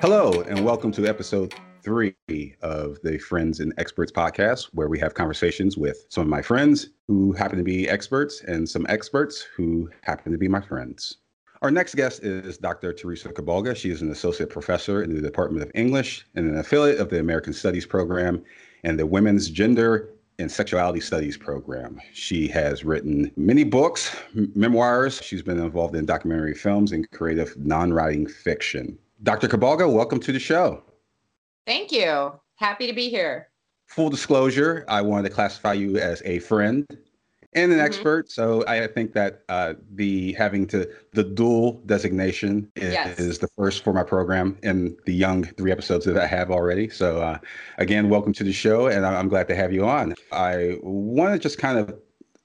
Hello, and welcome to episode three of the Friends and Experts podcast, where we have conversations with some of my friends who happen to be experts and some experts who happen to be my friends. Our next guest is Dr. Theresa Kulbaga. She is an associate professor in the Department of English and an affiliate of the American Studies program and the Women's Gender and Sexuality Studies program. She has written many books, memoirs. She's been involved in documentary films and creative non writing fiction. Dr. Kulbaga, welcome to the show. Thank you. Happy to be here. Full disclosure, I wanted to classify you as a friend and an mm-hmm. expert. So I think that uh, the having to the dual designation is, yes. is, the first for my program in the young three episodes that I have already. So uh, again, welcome to the show, and I'm glad to have you on. I want to just kind of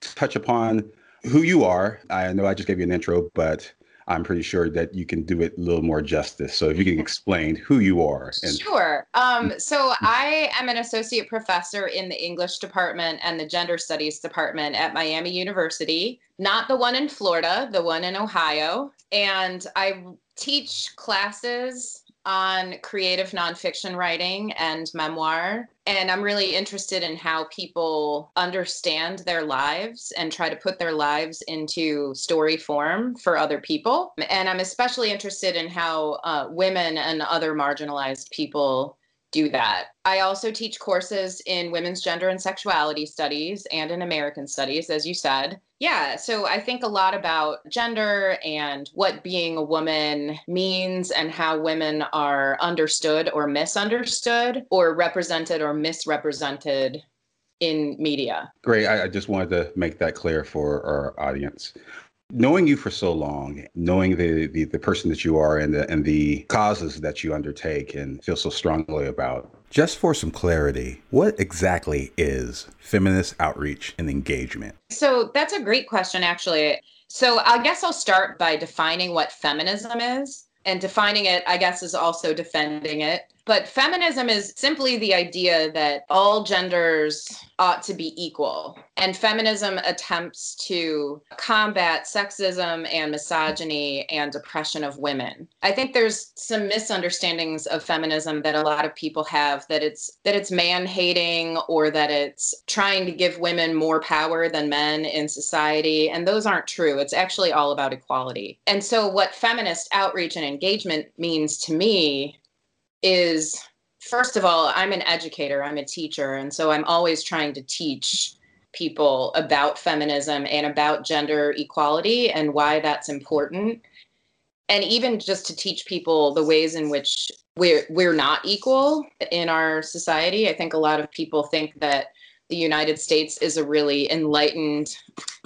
touch upon who you are. I know I just gave you an intro, but I'm pretty sure that you can do it a little more justice. So if you can explain who you are. And- sure. Um, so I am an associate professor in the English department and the gender studies department at Miami University, not the one in Florida, the one in Ohio. And I teach classes on creative nonfiction writing and memoir. And I'm really interested in how people understand their lives and try to put their lives into story form for other people. And I'm especially interested in how uh, women and other marginalized people do that. I also teach courses in women's gender and sexuality studies and in American studies, as you said. Yeah, so I think a lot about gender and what being a woman means and how women are understood or misunderstood or represented or misrepresented in media. Great. I, I just wanted to make that clear for our audience knowing you for so long, knowing the, the, the person that you are and the, and the causes that you undertake and feel so strongly about. Just for some clarity, what exactly is feminist outreach and engagement? So that's a great question, actually. So I guess I'll start by defining what feminism is. And defining it, I guess, is also defending it. But feminism is simply the idea that all genders ought to be equal. And feminism attempts to combat sexism and misogyny and oppression of women. I think there's some misunderstandings of feminism that a lot of people have that it's that it's man-hating or that it's trying to give women more power than men in society and those aren't true. It's actually all about equality. And so what feminist outreach and engagement means to me is first of all, I'm an educator, I'm a teacher, and so I'm always trying to teach people about feminism and about gender equality and why that's important. And even just to teach people the ways in which we're we're not equal in our society. I think a lot of people think that the United States is a really enlightened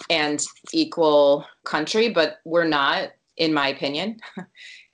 and equal country, but we're not, in my opinion.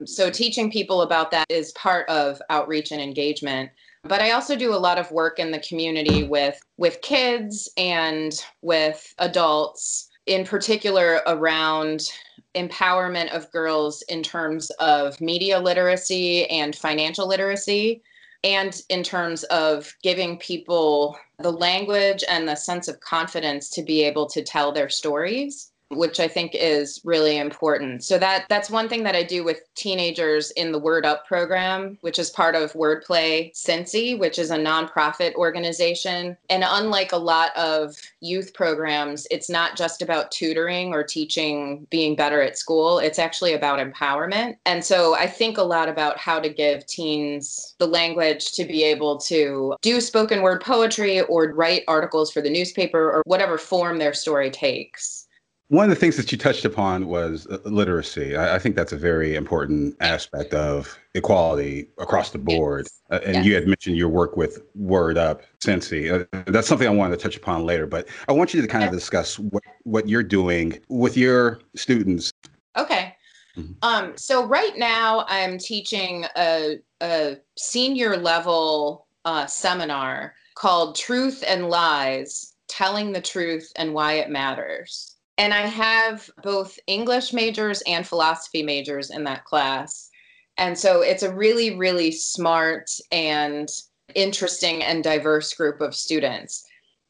So teaching people about that is part of outreach and engagement. But I also do a lot of work in the community with with kids and with adults, in particular around empowerment of girls in terms of media literacy and financial literacy and in terms of giving people the language and the sense of confidence to be able to tell their stories which I think is really important. So that that's one thing that I do with teenagers in the Word Up program, which is part of Wordplay Cincy, which is a nonprofit organization. And unlike a lot of youth programs, it's not just about tutoring or teaching being better at school. It's actually about empowerment. And so I think a lot about how to give teens the language to be able to do spoken word poetry or write articles for the newspaper or whatever form their story takes. One of the things that you touched upon was uh, literacy. I, I think that's a very important aspect of equality across the board. Yes. Uh, and you had mentioned your work with Word Up, Cincy. Uh, that's something I wanted to touch upon later. But I want you to kind of discuss what, what you're doing with your students. Okay. Mm-hmm. Um, so right now I'm teaching a, a senior level uh, seminar called Truth and Lies Telling the Truth and Why It Matters. And I have both English majors and philosophy majors in that class. And so it's a really, really smart and interesting and diverse group of students.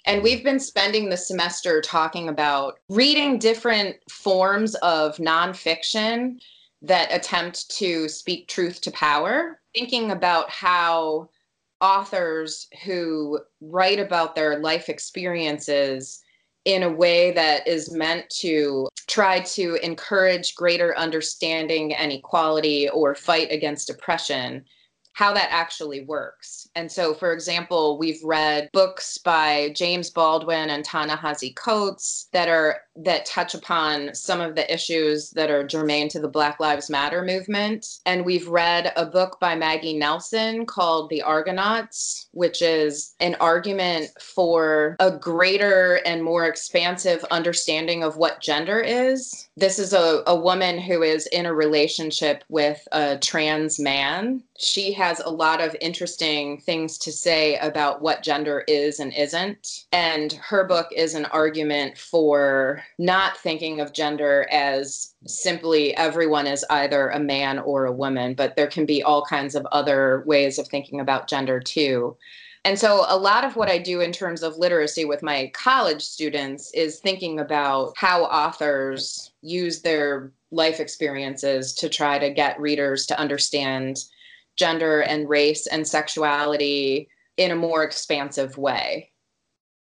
And we've been spending the semester talking about reading different forms of nonfiction that attempt to speak truth to power, thinking about how authors who write about their life experiences in a way that is meant to try to encourage greater understanding and equality or fight against oppression how that actually works. And so, for example, we've read books by James Baldwin and Ta-Nehisi Coates that are that touch upon some of the issues that are germane to the Black Lives Matter movement. And we've read a book by Maggie Nelson called The Argonauts, which is an argument for a greater and more expansive understanding of what gender is. This is a, a woman who is in a relationship with a trans man she has a lot of interesting things to say about what gender is and isn't. And her book is an argument for not thinking of gender as simply everyone is either a man or a woman, but there can be all kinds of other ways of thinking about gender too. And so, a lot of what I do in terms of literacy with my college students is thinking about how authors use their life experiences to try to get readers to understand gender and race and sexuality in a more expansive way.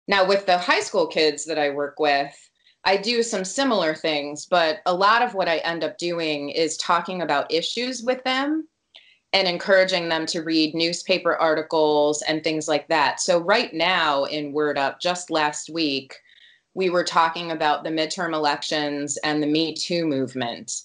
Now, with the high school kids that I work with, I do some similar things, but a lot of what I end up doing is talking about issues with them and encouraging them to read newspaper articles and things like that. So, right now in Word Up, just last week, we were talking about the midterm elections and the Me Too movement.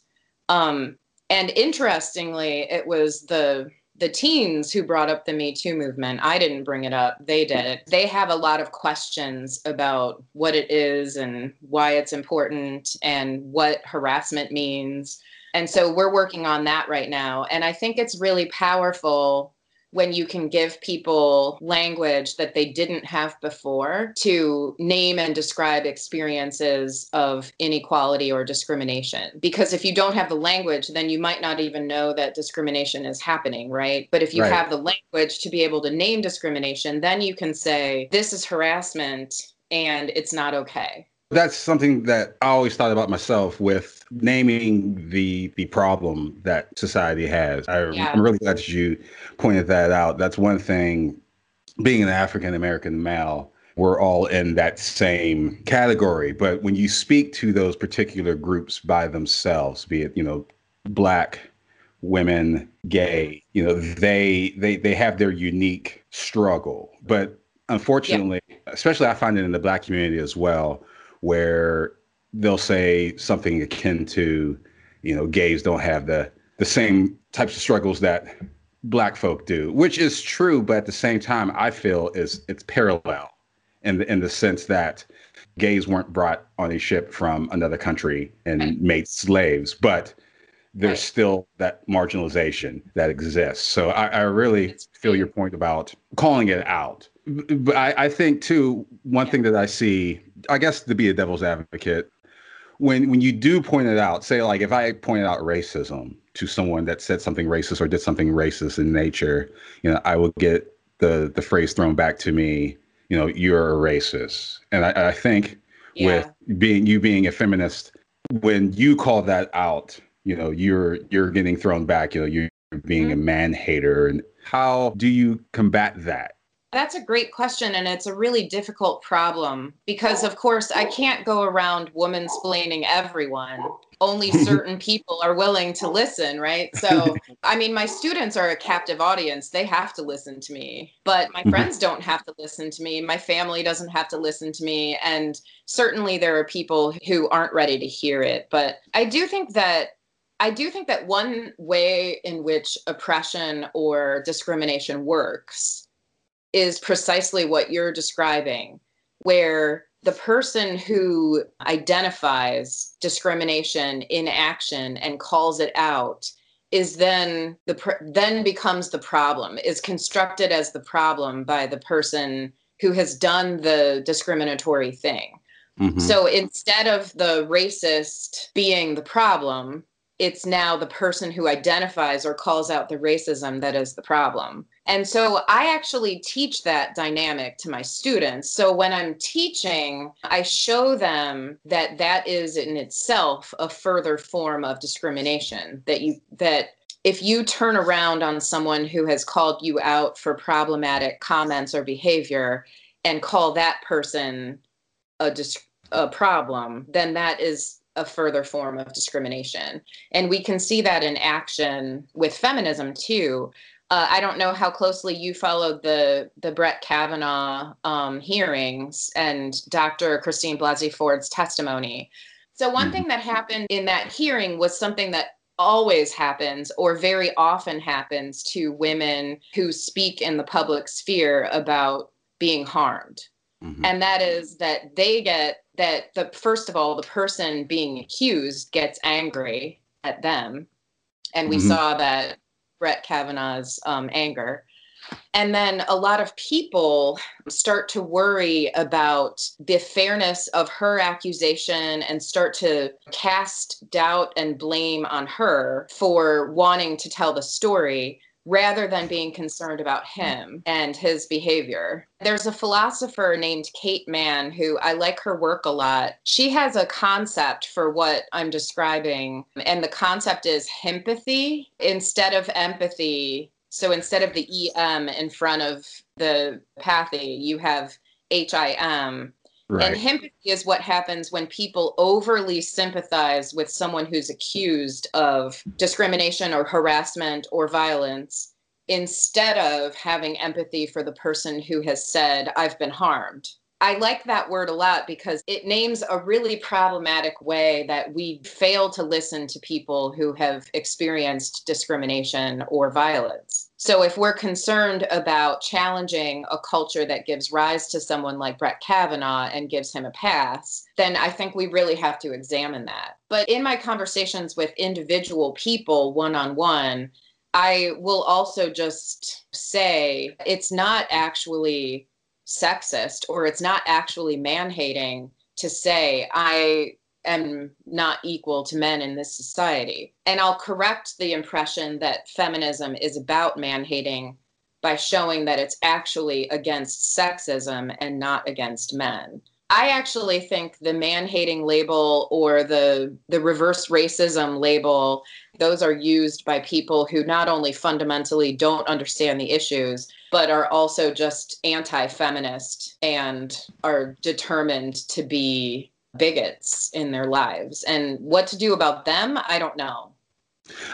Um, and interestingly, it was the the teens who brought up the Me Too movement. I didn't bring it up, they did. They have a lot of questions about what it is and why it's important and what harassment means. And so we're working on that right now. And I think it's really powerful when you can give people language that they didn't have before to name and describe experiences of inequality or discrimination. Because if you don't have the language, then you might not even know that discrimination is happening, right? But if you right. have the language to be able to name discrimination, then you can say, this is harassment and it's not okay. That's something that I always thought about myself with naming the the problem that society has. I, yeah. I'm really glad that you pointed that out. That's one thing. Being an African American male, we're all in that same category. But when you speak to those particular groups by themselves, be it you know black, women, gay, you know they they they have their unique struggle. But unfortunately, yeah. especially I find it in the black community as well where they'll say something akin to, you know, gays don't have the the same types of struggles that black folk do, which is true, but at the same time, I feel is it's parallel in the in the sense that gays weren't brought on a ship from another country and right. made slaves, but there's right. still that marginalization that exists. So I, I really feel your point about calling it out. But I, I think too, one yeah. thing that I see I guess to be a devil's advocate, when when you do point it out, say like if I pointed out racism to someone that said something racist or did something racist in nature, you know, I will get the the phrase thrown back to me, you know, you're a racist. And I, I think yeah. with being you being a feminist, when you call that out, you know, you're you're getting thrown back, you know, you're being mm-hmm. a man hater. And how do you combat that? That's a great question, and it's a really difficult problem because, of course, I can't go around woman splaining everyone. Only certain people are willing to listen, right? So, I mean, my students are a captive audience. They have to listen to me, but my mm-hmm. friends don't have to listen to me. My family doesn't have to listen to me. And certainly, there are people who aren't ready to hear it. But I do think that I do think that one way in which oppression or discrimination works is precisely what you're describing, where the person who identifies discrimination in action and calls it out is then the then becomes the problem is constructed as the problem by the person who has done the discriminatory thing mm-hmm. so instead of the racist being the problem it's now the person who identifies or calls out the racism that is the problem And so I actually teach that dynamic to my students. So when I'm teaching, I show them that that is in itself a further form of discrimination that you that if you turn around on someone who has called you out for problematic comments or behavior and call that person a, dis- a problem, then that is a further form of discrimination. And we can see that in action with feminism too. Uh, I don't know how closely you followed the the Brett Kavanaugh um, hearings and Dr. Christine Blasey Ford's testimony. So one mm-hmm. thing that happened in that hearing was something that always happens or very often happens to women who speak in the public sphere about being harmed. Mm-hmm. And that is that they get that the first of all, the person being accused gets angry at them. And we mm-hmm. saw that Brett Kavanaugh's um, anger. And then a lot of people start to worry about the fairness of her accusation and start to cast doubt and blame on her for wanting to tell the story rather than being concerned about him and his behavior. There's a philosopher named Kate Manne who I like her work a lot. She has a concept for what I'm describing, and the concept is himpathy instead of empathy. So instead of the EM in front of the pathy, you have HIM. Right. And himpathy is what happens when people overly sympathize with someone who's accused of discrimination or harassment or violence instead of having empathy for the person who has said, I've been harmed. I like that word a lot because it names a really problematic way that we fail to listen to people who have experienced discrimination or violence. So, if we're concerned about challenging a culture that gives rise to someone like Brett Kavanaugh and gives him a pass, then I think we really have to examine that. But in my conversations with individual people one on one, I will also just say it's not actually sexist or it's not actually man hating to say, I am not equal to men in this society. And I'll correct the impression that feminism is about man hating by showing that it's actually against sexism and not against men. I actually think the man hating label or the the reverse racism label those are used by people who not only fundamentally don't understand the issues but are also just anti-feminist and are determined to be bigots in their lives. And what to do about them, I don't know.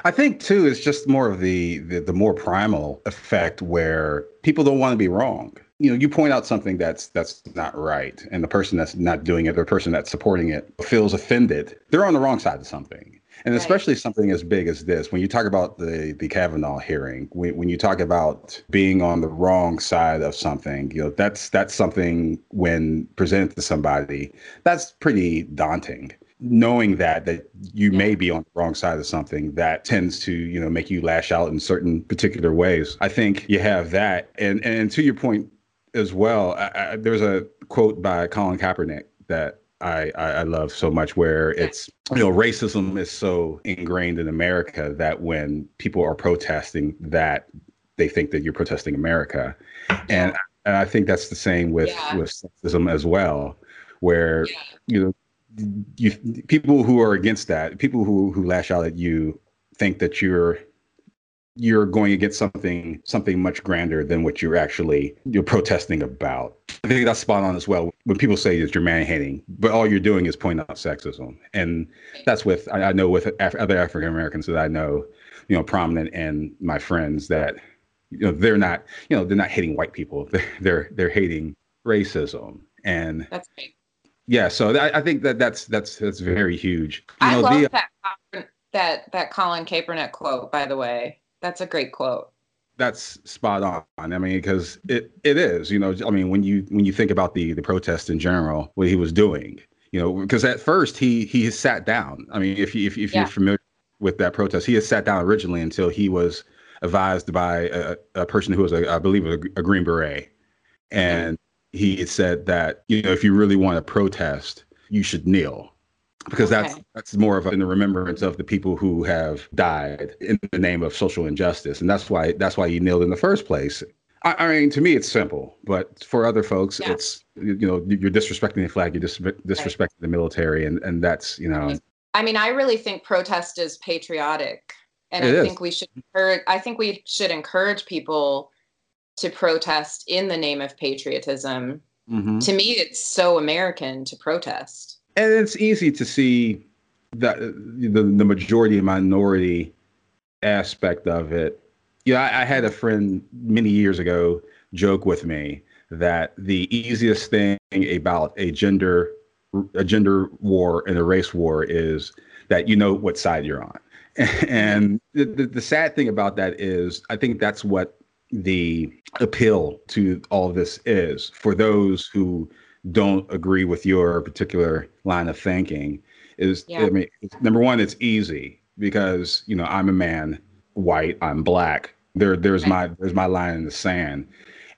I think too it's just more of the, the, the more primal effect where people don't want to be wrong. You know, you point out something that's that's not right, and the person that's not doing it, the person that's supporting it, feels offended. They're on the wrong side of something and especially something as big as this when you talk about the the kavanaugh hearing when, when you talk about being on the wrong side of something you know that's that's something when presented to somebody that's pretty daunting knowing that that you yeah. may be on the wrong side of something that tends to you know make you lash out in certain particular ways i think you have that and and to your point as well I, I, there's a quote by colin kaepernick that I, I love so much where it's you know racism is so ingrained in America that when people are protesting that they think that you're protesting America and and I think that's the same with yeah. with sexism as well where yeah. you know you people who are against that people who who lash out at you think that you're you're going to get something something much grander than what you're actually you're protesting about. I think that's spot on as well. When people say that you're man hating, but all you're doing is pointing out sexism, and that's with I, I know with Af- other African Americans that I know, you know, prominent and my friends that you know they're not you know they're not hating white people. They're they're, they're hating racism, and that's right. Yeah, so I, I think that that's that's that's very huge. You I know, love the, that that that Colin Kaepernick quote, by the way. That's a great quote. That's spot on. I mean, because it, it is, you know, I mean, when you when you think about the the protest in general, what he was doing, you know, because at first he he sat down. I mean, if you if, if yeah. you're familiar with that protest, he had sat down originally until he was advised by a, a person who was, a, I believe, a, a Green Beret, and mm-hmm. he had said that you know if you really want to protest, you should kneel because okay. that's that's more of a, in the remembrance of the people who have died in the name of social injustice, and that's why that's why you kneeled in the first place. I, I mean, to me, it's simple, but for other folks, yeah. it's you know you're disrespecting the flag, you're dis- disrespecting right. the military, and and that's you know. I mean, I really think protest is patriotic, and it I is. think we should encourage. I think we should encourage people to protest in the name of patriotism. Mm-hmm. To me, it's so American to protest and it's easy to see that the the majority and minority aspect of it. Yeah, I, I had a friend many years ago joke with me that the easiest thing about a gender a gender war and a race war is that you know what side you're on. And the, the, the, sad thing about that is, I think that's what the appeal to all this is for those who don't agree with your particular line of thinking is yeah. I mean number one it's easy because you know I'm a man white I'm black. There there's my there's my line in the sand.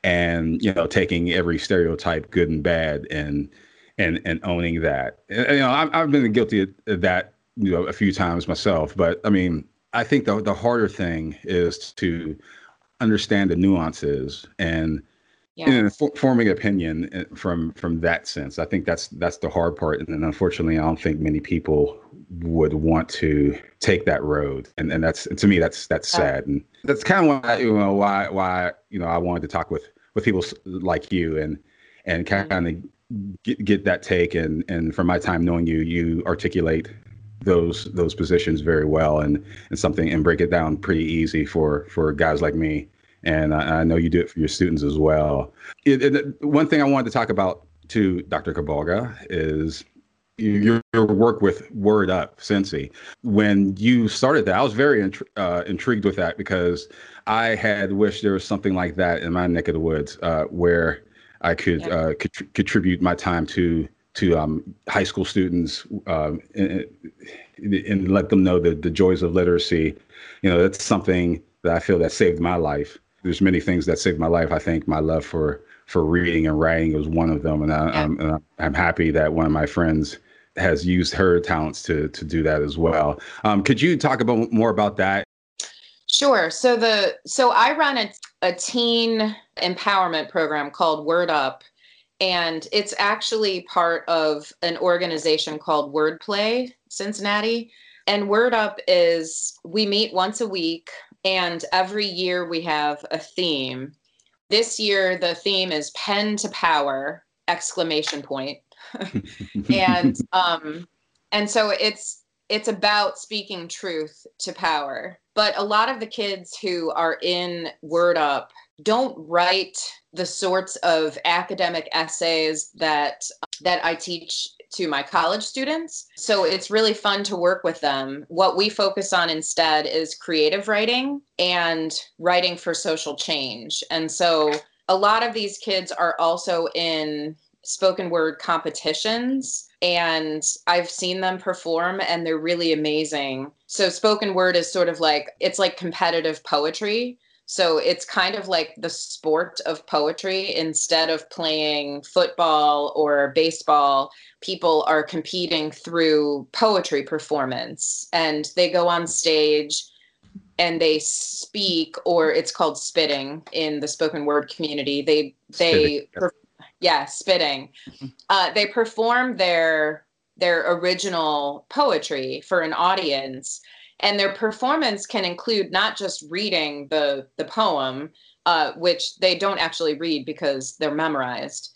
And you know taking every stereotype good and bad and and and owning that. And, you know I've, I've been guilty of that you know a few times myself. But I mean I think the the harder thing is to understand the nuances and yeah. and for, forming opinion uh, from from that sense. I think that's that's the hard part and unfortunately i don't think many people would want to take that road and and that's to me that's that's sad and that's kind of why you know why why you know i wanted to talk with with people like you and and kind of get, get that take and and from my time knowing you you articulate those those positions very well and and something and break it down pretty easy for for guys like me and I, I, know you do it for your students as well. It, it, one thing I wanted to talk about to Dr. Kulbaga is your, your work with Word Up, Cincy. When you started that, I was very int- uh, intrigued with that because I had wished there was something like that in my neck of the woods uh, where I could yeah. uh, contribute my time to to um, high school students um, and, and, let them know the, the joys of literacy. You know, that's something that I feel that saved my life there's many things that saved my life. I think my love for for reading and writing was one of them, and, I, yeah. I'm, I'm happy that one of my friends has used her talents to to do that as well. Um, could you talk about more about that? Sure. So the so I run a, a teen empowerment program called Word Up, and it's actually part of an organization called Wordplay Cincinnati. And Word Up is we meet once a week and every year we have a theme. This year the theme is pen to power exclamation point. and um and so it's it's about speaking truth to power. But a lot of the kids who are in Word Up don't write the sorts of academic essays that that I teach to my college students. So it's really fun to work with them. What we focus on instead is creative writing and writing for social change. And so a lot of these kids are also in spoken word competitions and I've seen them perform and they're really amazing. So spoken word is sort of like it's like competitive poetry. So it's kind of like the sport of poetry. Instead of playing football or baseball, people are competing through poetry performance. And they go on stage and they speak or it's called spitting in the spoken word community. They they per, yeah spitting. Uh, they perform their their original poetry for an audience and their performance can include not just reading the the poem uh, which they don't actually read because they're memorized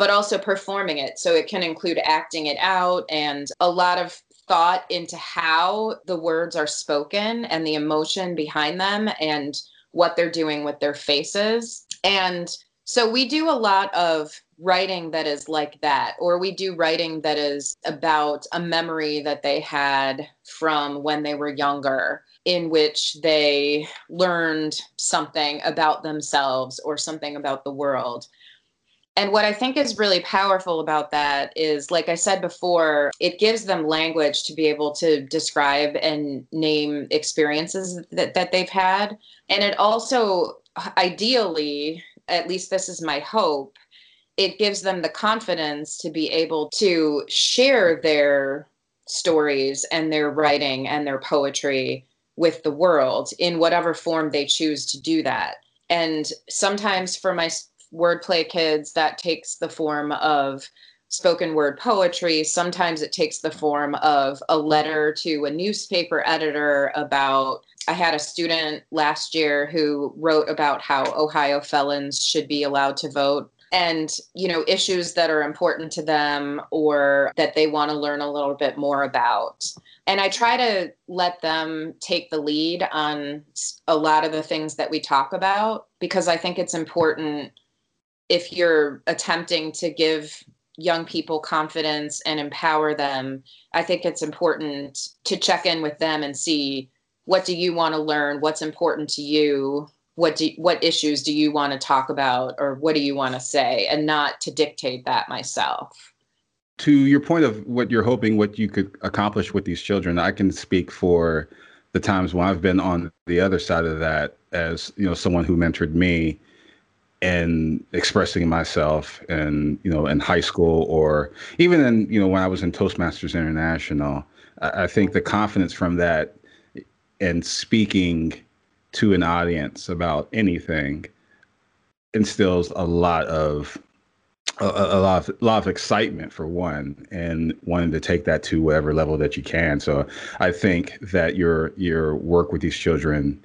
but also performing it. So it can include acting it out and a lot of thought into how the words are spoken and the emotion behind them and what they're doing with their faces. And so we do a lot of writing that is like that, or we do writing that is about a memory that they had from when they were younger, in which they learned something about themselves or something about the world. And what I think is really powerful about that is, like I said before, it gives them language to be able to describe and name experiences that, that they've had. And it also, ideally, at least this is my hope, it gives them the confidence to be able to share their stories and their writing and their poetry with the world in whatever form they choose to do that. And sometimes for my wordplay kids, that takes the form of spoken word poetry. Sometimes it takes the form of a letter to a newspaper editor about. I had a student last year who wrote about how Ohio felons should be allowed to vote and you know issues that are important to them or that they want to learn a little bit more about. And i try to let them take the lead on a lot of the things that we talk about because i think it's important if you're attempting to give young people confidence and empower them i think it's important to check in with them and see what do you want to learn what's important to you what do what issues do you want to talk about or what do you want to say and not to dictate that myself? To your point of what you're hoping what you could accomplish with these children i can speak for the times when i've been on the other side of that as you know someone who mentored me in expressing myself and you know in high school or even in you know when i was in toastmasters international i, I think the confidence from that and speaking to an audience about anything instills a lot of a, a, lot of a lot of excitement for one and wanting to take that to whatever level that you can. So i think that your your work with these children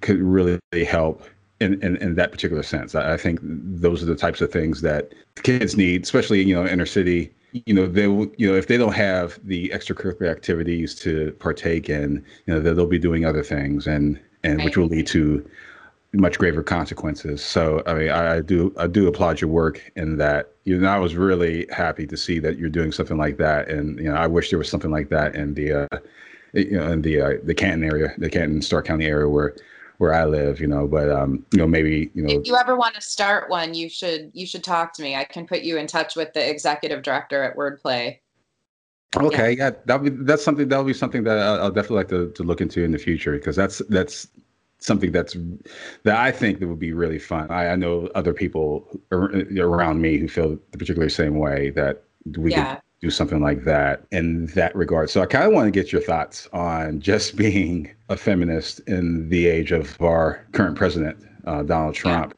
could really help in, in, in that particular sense. I, I think those are the types of things that kids need especially you know inner city. You know they will you know if they don't have the extracurricular activities to partake in you know they'll be doing other things. And and right. which will lead to much graver consequences. So I mean, I, I, do I do applaud your work in that. You know, I was really happy to see that you're doing something like that, and you know, I wish there was something like that in the, uh, you know, in the uh, the Canton area, the Canton Stark County area where where I live. You know, but um, you know, maybe you know, if you ever want to start one, you should you should talk to me. I can put you in touch with the executive director at Wordplay. Okay, yeah, yeah that be that's something that'll be something that I'll, I'll definitely like to, to look into in the future because that's that's something that's that I think that would be really fun. I, I know other people around me who feel the particular same way that we yeah. could do something like that in that regard. So I kind of want to get your thoughts on just being a feminist in the age of our current president, uh, Donald Trump.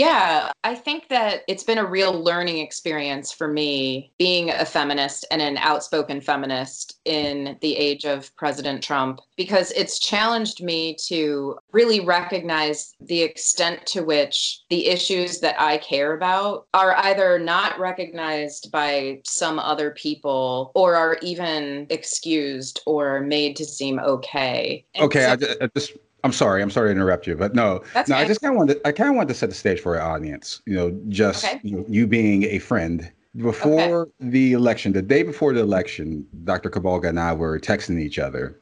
Yeah, I think that it's been a real learning experience for me being a feminist and an outspoken feminist in the age of President Trump because it's challenged me to really recognize the extent to which the issues that I care about are either not recognized by some other people or are even excused or made to seem okay. And okay, so- I, I just I'm sorry. I'm sorry to interrupt you, but no, That's no. I just kind of wanted. To, I kind of wanted to set the stage for our audience. You know, just okay. you, know, you, being a friend before okay. the election, the day before the election, Dr. Kulbaga and I were texting each other,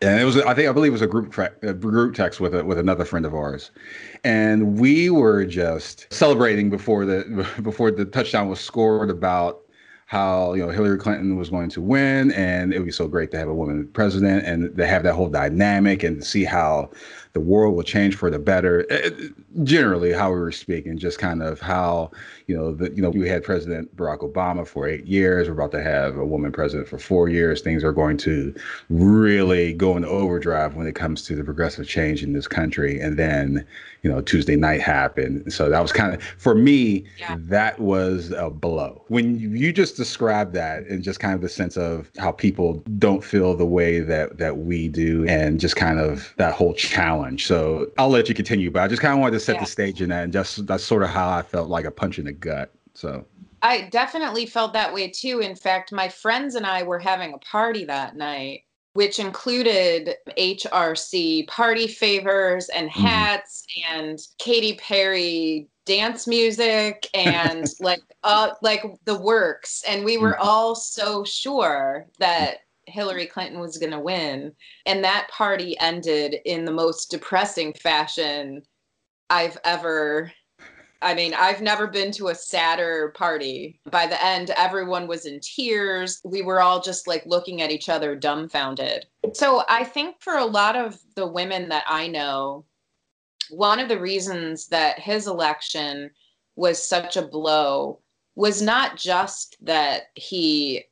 and it was I think I believe it was a group tra- a group text with a, with another friend of ours, and we were just celebrating before the before the touchdown was scored about how you know Hillary Clinton was going to win, and it would be so great to have a woman president, and to have that whole dynamic, and see how the world will change for the better. Eh, eh, generally, how we were speaking, just kind of how you know that you know we had President Barack Obama for eight years. We're about to have a woman president for four years. Things are going to really go into overdrive when it comes to the progressive change in this country. And then you know Tuesday night happened, so that was kind of for me. Yeah. That was a blow when you just described that and just kind of the sense of how people don't feel the way that that we do, and just kind of that whole challenge. So I'll let you continue, but I just kind of wanted to set yeah. the stage in that, and just that's sort of how I felt like a punch in the gut. So I definitely felt that way too. In fact, my friends and I were having a party that night which included HRC party favors and mm-hmm. hats mm-hmm. and Katy Perry dance music and like uh like the works and we were mm-hmm. all so sure that Hillary Clinton was going to win and that party ended in the most depressing fashion I've ever I mean, I've never been to a sadder party. By the end, everyone was in tears. We were all just like looking at each other dumbfounded. So I think for a lot of the women that I know, one of the reasons that his election was such a blow was not just that he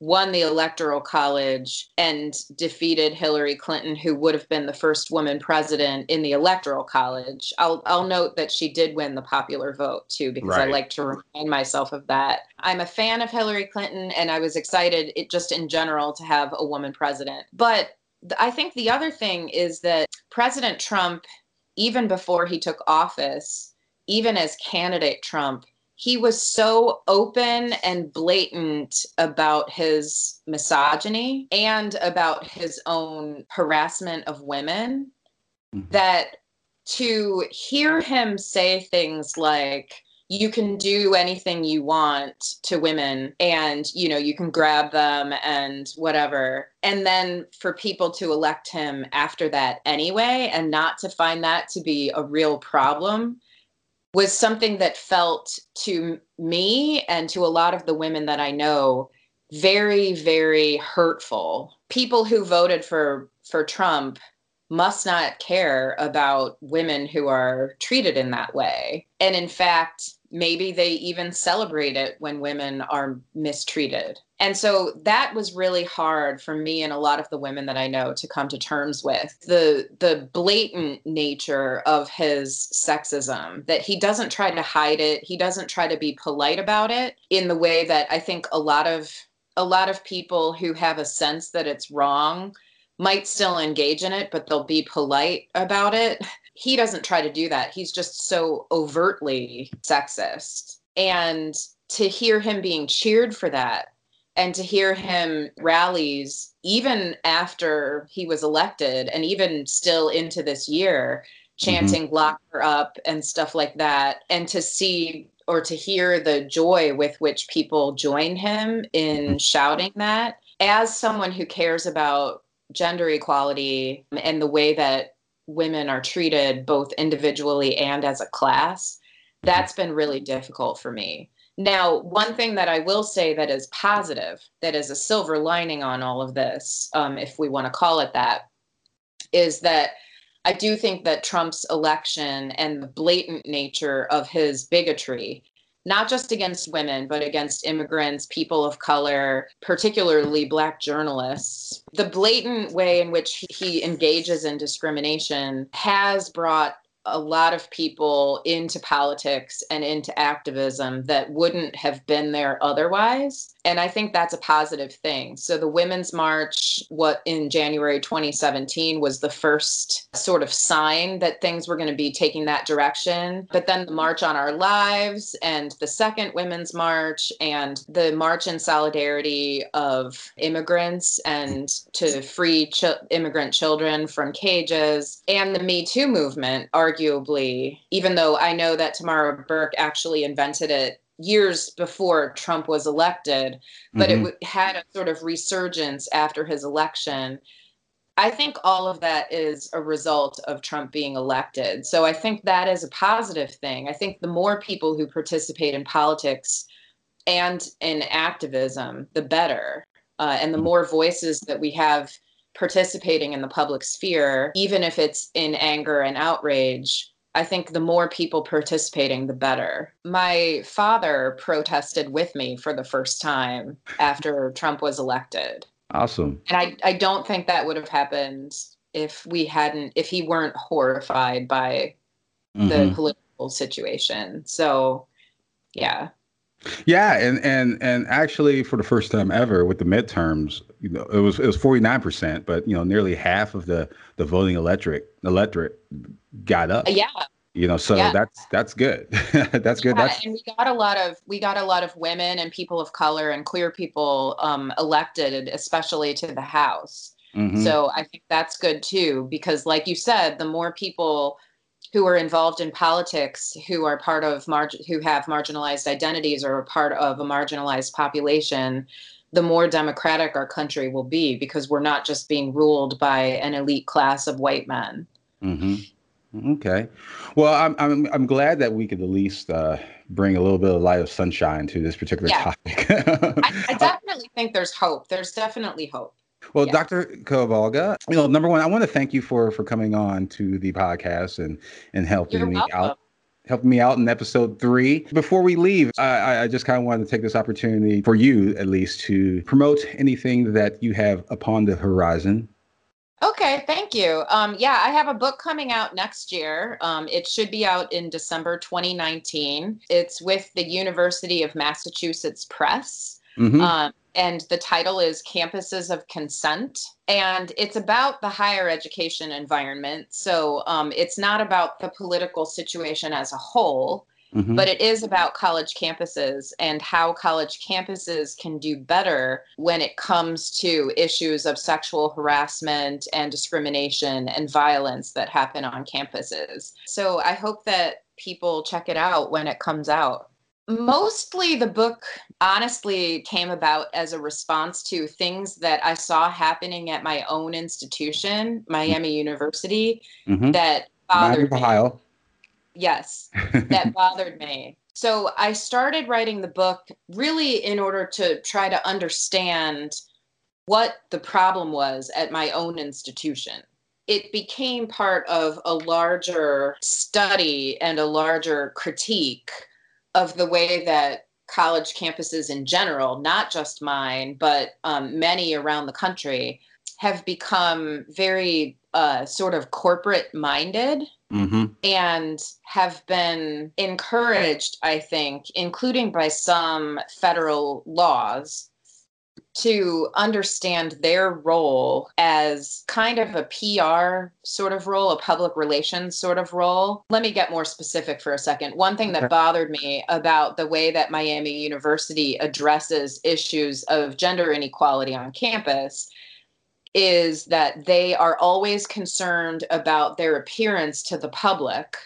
won the electoral college and defeated Hillary Clinton, who would have been the first woman president in the electoral college. I'll I'll note that she did win the popular vote too, because right. I like to remind myself of that. I'm a fan of Hillary Clinton, and I was excited, it, just in general, to have a woman president. But I think the other thing is that President Trump, even before he took office, even as candidate Trump, he was so open and blatant about his misogyny and about his own harassment of women mm-hmm. that to hear him say things like you can do anything you want to women and you know you can grab them and whatever and then for people to elect him after that anyway and not to find that to be a real problem was something that felt to me and to a lot of the women that I know very very hurtful. People who voted for for Trump must not care about women who are treated in that way. And in fact, maybe they even celebrate it when women are mistreated. And so that was really hard for me and a lot of the women that I know to come to terms with. The the blatant nature of his sexism that he doesn't try to hide it, he doesn't try to be polite about it in the way that I think a lot of a lot of people who have a sense that it's wrong might still engage in it, but they'll be polite about it. He doesn't try to do that. He's just so overtly sexist. And to hear him being cheered for that and to hear him rallies even after he was elected and even still into this year chanting mm-hmm. lock her up and stuff like that and to see or to hear the joy with which people join him in mm-hmm. shouting that as someone who cares about gender equality and the way that women are treated both individually and as a class, that's been really difficult for me. Now, one thing that I will say that is positive, that is a silver lining on all of this, um, if we want to call it that, is that I do think that Trump's election and the blatant nature of his bigotry not just against women, but against immigrants, people of color, particularly Black journalists. The blatant way in which he engages in discrimination has brought a lot of people into politics and into activism that wouldn't have been there otherwise. And I think that's a positive thing. So the Women's March, what in January 2017 was the first sort of sign that things were going to be taking that direction. But then the March on Our Lives and the second Women's March and the March in Solidarity of immigrants and to free ch- immigrant children from cages and the Me Too movement arguably, even though I know that Tarana Burke actually invented it years before Trump was elected, but mm-hmm. it had a sort of resurgence after his election. I think all of that is a result of Trump being elected. So I think that is a positive thing. I think the more people who participate in politics and in activism, the better. Uh, and the mm-hmm. more voices that we have participating in the public sphere, even if it's in anger and outrage, I think the more people participating, the better. My father protested with me for the first time after Trump was elected. Awesome. And I, I don't think that would have happened if we hadn't, if he weren't horrified by mm-hmm. the political situation. So, yeah. Yeah, and and and actually, for the first time ever with the midterms, you know, it was it was forty nine percent, but you know, nearly half of the the voting electorate electorate got up. Yeah. You know, so yeah. that's that's good. that's good. Yeah, that's and we got a lot of we got a lot of women and people of color and queer people um, elected, especially to the House. Mm-hmm. So I think that's good too, because like you said, the more people who are involved in politics who are part of mar- who have marginalized identities or are part of a marginalized population the more democratic our country will be because we're not just being ruled by an elite class of white men. Mm-hmm. okay. Well i'm, I'm, I'm glad that we could at least uh, bring a little bit of light of sunshine to this particular yeah. topic. I, I definitely think there's hope. There's definitely hope well, yeah. Dr. Kulbaga, you know, number one, I want to thank you for for coming on to the podcast and and helping You're me welcome. out. helping me out in episode three. Before we leave, I, I just kind of wanted to take this opportunity for you, at least, to promote anything that you have upon the horizon. Okay, thank you. Um, yeah, I have a book coming out next year. Um, it should be out in December 2019. It's with the University of Massachusetts Press. Mm-hmm. Um, and the title is Campuses of Consent. And it's about the higher education environment. So um, it's not about the political situation as a whole, mm-hmm. but it is about college campuses and how college campuses can do better when it comes to issues of sexual harassment and discrimination and violence that happen on campuses. So I hope that people check it out when it comes out. Mostly the book honestly came about as a response to things that I saw happening at my own institution, Miami University, mm-hmm. that bothered me. Ohio. Yes, that bothered me. So I started writing the book really in order to try to understand what the problem was at my own institution. It became part of a larger study and a larger critique of the way that college campuses in general, not just mine, but um, many around the country, have become very uh, sort of corporate minded mm-hmm. and have been encouraged, I think, including by some federal laws, to understand their role as kind of a PR sort of role, a public relations sort of role. Let me get more specific for a second. One thing that bothered me about the way that Miami University addresses issues of gender inequality on campus is that they are always concerned about their appearance to the public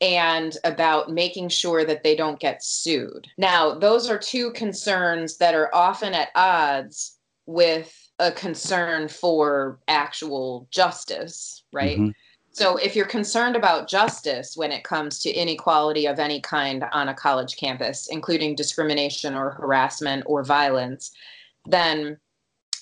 and about making sure that they don't get sued. Now, those are two concerns that are often at odds with a concern for actual justice, right? Mm-hmm. So, if you're concerned about justice when it comes to inequality of any kind on a college campus, including discrimination or harassment or violence, then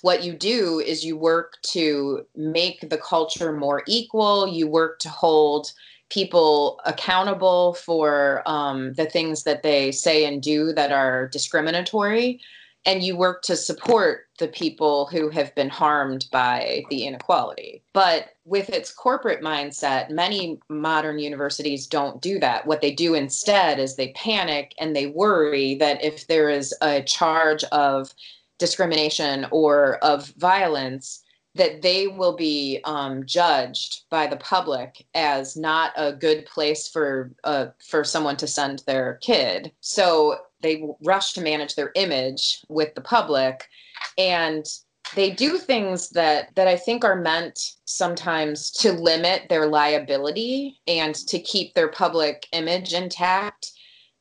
what you do is you work to make the culture more equal, you work to hold people accountable for um, the things that they say and do that are discriminatory and you work to support the people who have been harmed by the inequality. But with its corporate mindset, many modern universities don't do that. What they do instead is they panic and they worry that if there is a charge of discrimination or of violence, that they will be um, judged by the public as not a good place for uh, for someone to send their kid. So they rush to manage their image with the public, and they do things that that I think are meant sometimes to limit their liability and to keep their public image intact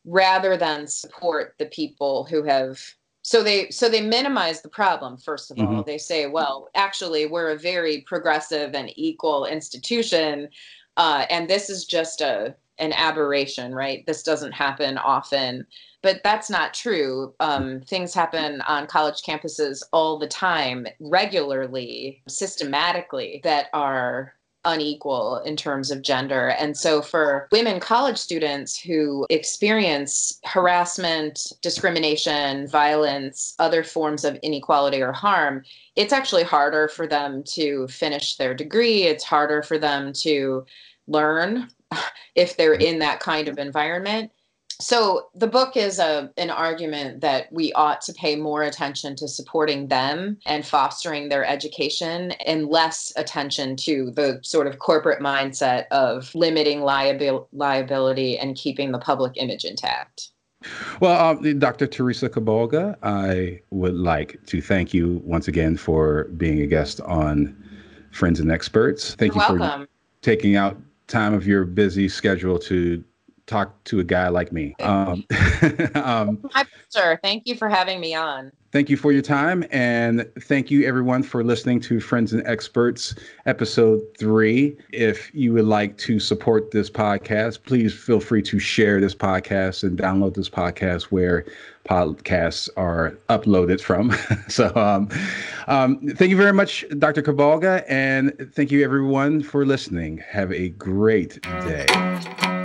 rather than support the people who have so they so they minimize the problem first of mm-hmm. all they say well actually we're a very progressive and equal institution uh, and this is just a an aberration right? This doesn't happen often. But that's not true. Um, things happen on college campuses all the time regularly systematically that are unequal in terms of gender. And so for women college students who experience harassment, discrimination, violence, other forms of inequality or harm, it's actually harder for them to finish their degree. It's harder for them to learn if they're in that kind of environment so the book is a an argument that we ought to pay more attention to supporting them and fostering their education and less attention to the sort of corporate mindset of limiting liabil- liability and keeping the public image intact. Well, um, Dr. Theresa Kulbaga, I would like to thank you once again for being a guest on Friends and Experts. Thank You're you welcome. for taking out time of your busy schedule to talk to a guy like me. Um, um, My pleasure. Thank you for having me on. Thank you for your time. And thank you, everyone, for listening to Friends and Experts, episode three. If you would like to support this podcast, please feel free to share this podcast and download this podcast where podcasts are uploaded from. so, um, um, thank you very much, Dr. Kulbaga. And thank you, everyone, for listening. Have a great day.